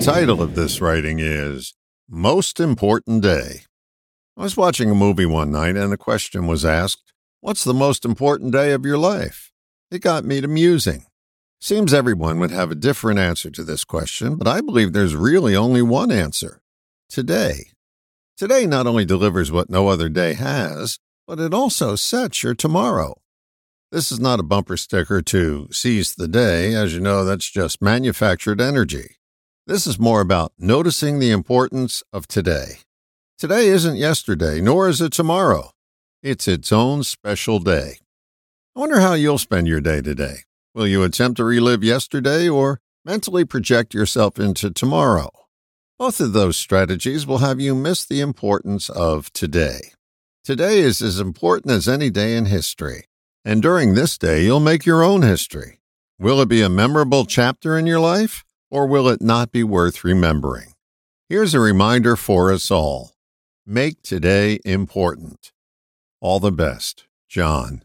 title of this writing is Most Important Day. I was watching a movie one night and a question was asked, What's the most important day of your life? It got me to musing. Seems everyone would have a different answer to this question, but I believe there's really only one answer today. Today not only delivers what no other day has, but it also sets your tomorrow. This is not a bumper sticker to seize the day. As you know, that's just manufactured energy. This is more about noticing the importance of today. Today isn't yesterday, nor is it tomorrow. It's its own special day. I wonder how you'll spend your day today. Will you attempt to relive yesterday or mentally project yourself into tomorrow? Both of those strategies will have you miss the importance of today. Today is as important as any day in history. And during this day, you'll make your own history. Will it be a memorable chapter in your life, or will it not be worth remembering? Here's a reminder for us all make today important. All the best, John.